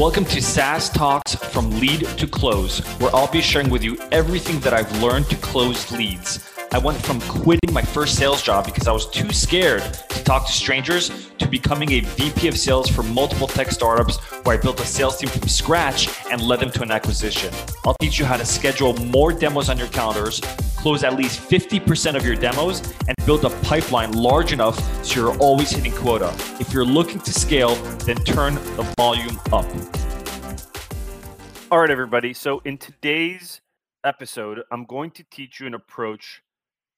Welcome to SaaS Talks from Lead to Close, where I'll be sharing with you everything that I've learned to close leads. I went from quitting my first sales job because I was too scared to talk to strangers to becoming a VP of sales for multiple tech startups where I built a sales team from scratch and led them to an acquisition. I'll teach you how to schedule more demos on your calendars, close at least 50% of your demos, and build a pipeline large enough so you're always hitting quota. If you're looking to scale, then turn the volume up. All right, everybody. So, in today's episode, I'm going to teach you an approach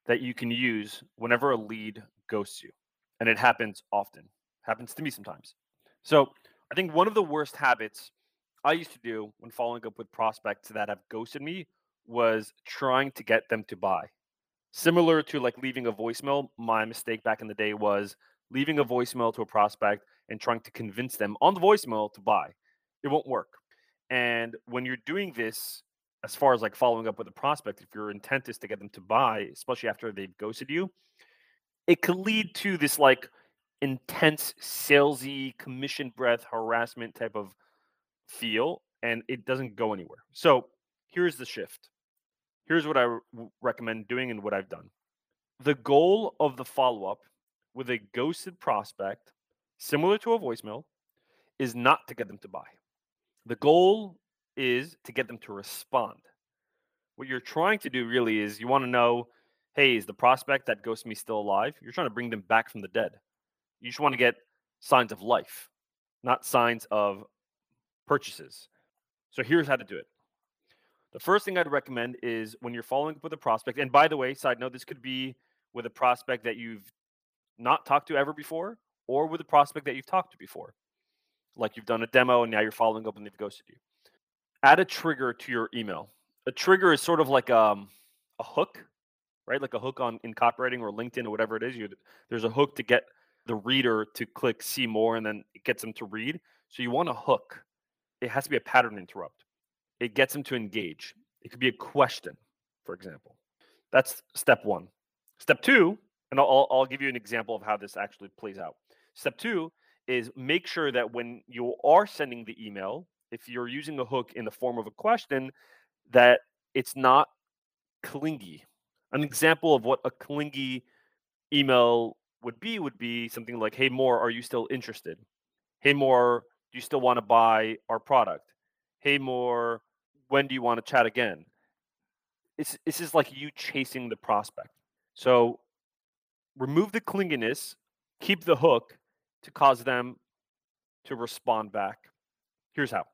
that you can use whenever a lead ghosts you. And it happens often. Happens to me sometimes. So I think one of the worst habits I used to do when following up with prospects that have ghosted me was trying to get them to buy. Similar to like leaving a voicemail, my mistake back in the day was leaving a voicemail to a prospect and trying to convince them on the voicemail to buy. It won't work. And when you're doing this as far as like following up with a prospect, if your intent is to get them to buy, especially after they've ghosted you, it could mm-hmm. lead to this like intense salesy commission breath harassment type of feel, and it doesn't go anywhere. So here's the shift. Here's what I re- recommend doing and what I've done. The goal of the follow up with a ghosted prospect, similar to a voicemail, is not to get them to buy. The goal is to get them to respond. What you're trying to do really is you want to know hey, is the prospect that ghosted me still alive? You're trying to bring them back from the dead. You just want to get signs of life, not signs of purchases. So here's how to do it. The first thing I'd recommend is when you're following up with a prospect, and by the way, side note, this could be with a prospect that you've not talked to ever before, or with a prospect that you've talked to before. Like you've done a demo and now you're following up and they've ghosted you add a trigger to your email. A trigger is sort of like um, a hook, right? Like a hook on in copywriting or LinkedIn or whatever it is. You there's a hook to get the reader to click see more, and then it gets them to read. So you want a hook. It has to be a pattern interrupt. It gets them to engage. It could be a question, for example. That's step one. Step two, and I'll, I'll give you an example of how this actually plays out. Step two is make sure that when you are sending the email, if you're using a hook in the form of a question, that it's not clingy. An example of what a clingy email would be would be something like, "Hey, Mor, are you still interested? Hey, Mor, do you still want to buy our product? Hey, Mor, when do you want to chat again?" It's this is like you chasing the prospect. So remove the clinginess, keep the hook to cause them to respond back. Here's how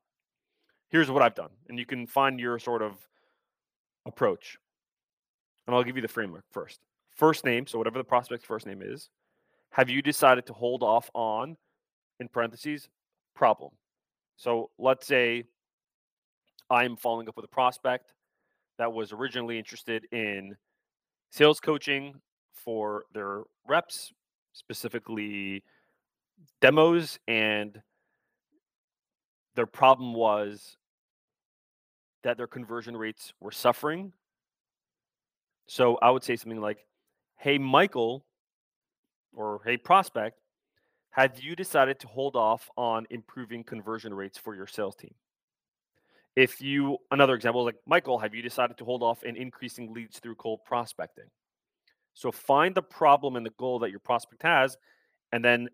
here's what I've done. And you can find your sort of approach. And I'll give you the framework first. First name, so whatever the prospect's first name is, have you decided to hold off on, in parentheses, problem? So let's say I'm following up with a prospect that was originally interested in sales coaching for their reps, specifically demos, and their problem was that their conversion rates were suffering. So I would say something like, Hey, Michael, or Hey, prospect, have you decided to hold off on improving conversion rates for your sales team? If you, another example like, Michael, have you decided to hold off in increasing leads through cold prospecting? So find the problem and the goal that your prospect has, and then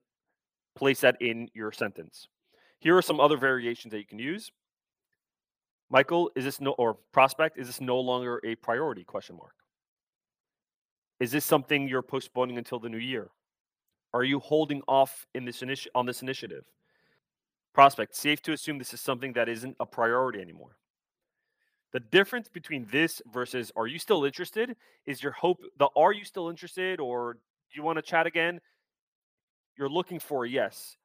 place that in your sentence. Here are some other variations that you can use. Michael, is this no or prospect, is this no longer a priority? Question mark. Is this something you're postponing until the new year? Are you holding off in this initi- on this initiative? Prospect, safe to assume this is something that isn't a priority anymore. The difference between this versus are you still interested is your hope the are you still interested or do you want to chat again? You're looking for yes.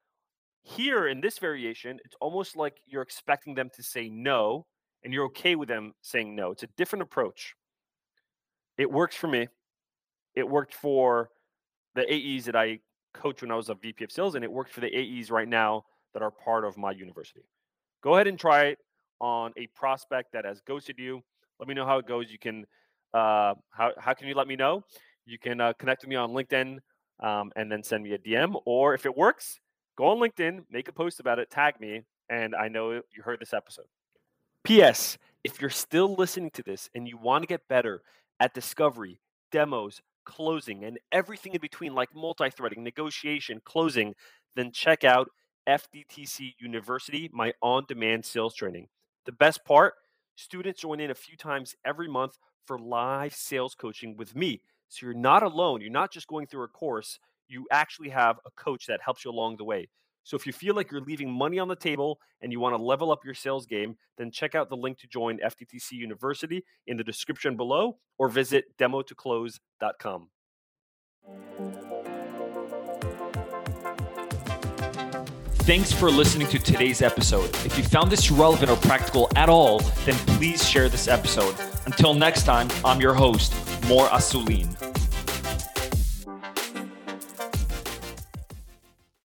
Here in this variation, it's almost like you're expecting them to say no and you're okay with them saying no. It's a different approach. It works for me. It worked for the AEs that I coached when I was a VP of sales, and it worked for the AEs right now that are part of my university. Go ahead and try it on a prospect that has ghosted you. Let me know how it goes. You can, uh, how, how can you let me know? You can uh, connect with me on LinkedIn um, and then send me a DM. Or if it works, go on LinkedIn, make a post about it, tag me, and I know you heard this episode. P.S. If you're still listening to this and you want to get better at discovery, demos, closing, and everything in between, like multi threading, negotiation, closing, then check out FDTC University, my on demand sales training. The best part students join in a few times every month for live sales coaching with me. So you're not alone. You're not just going through a course, you actually have a coach that helps you along the way. So if you feel like you're leaving money on the table and you want to level up your sales game, then check out the link to join FDTC University in the description below or visit demotoclose.com. Thanks for listening to today's episode. If you found this relevant or practical at all, then please share this episode. Until next time, I'm your host, Mor Asulin.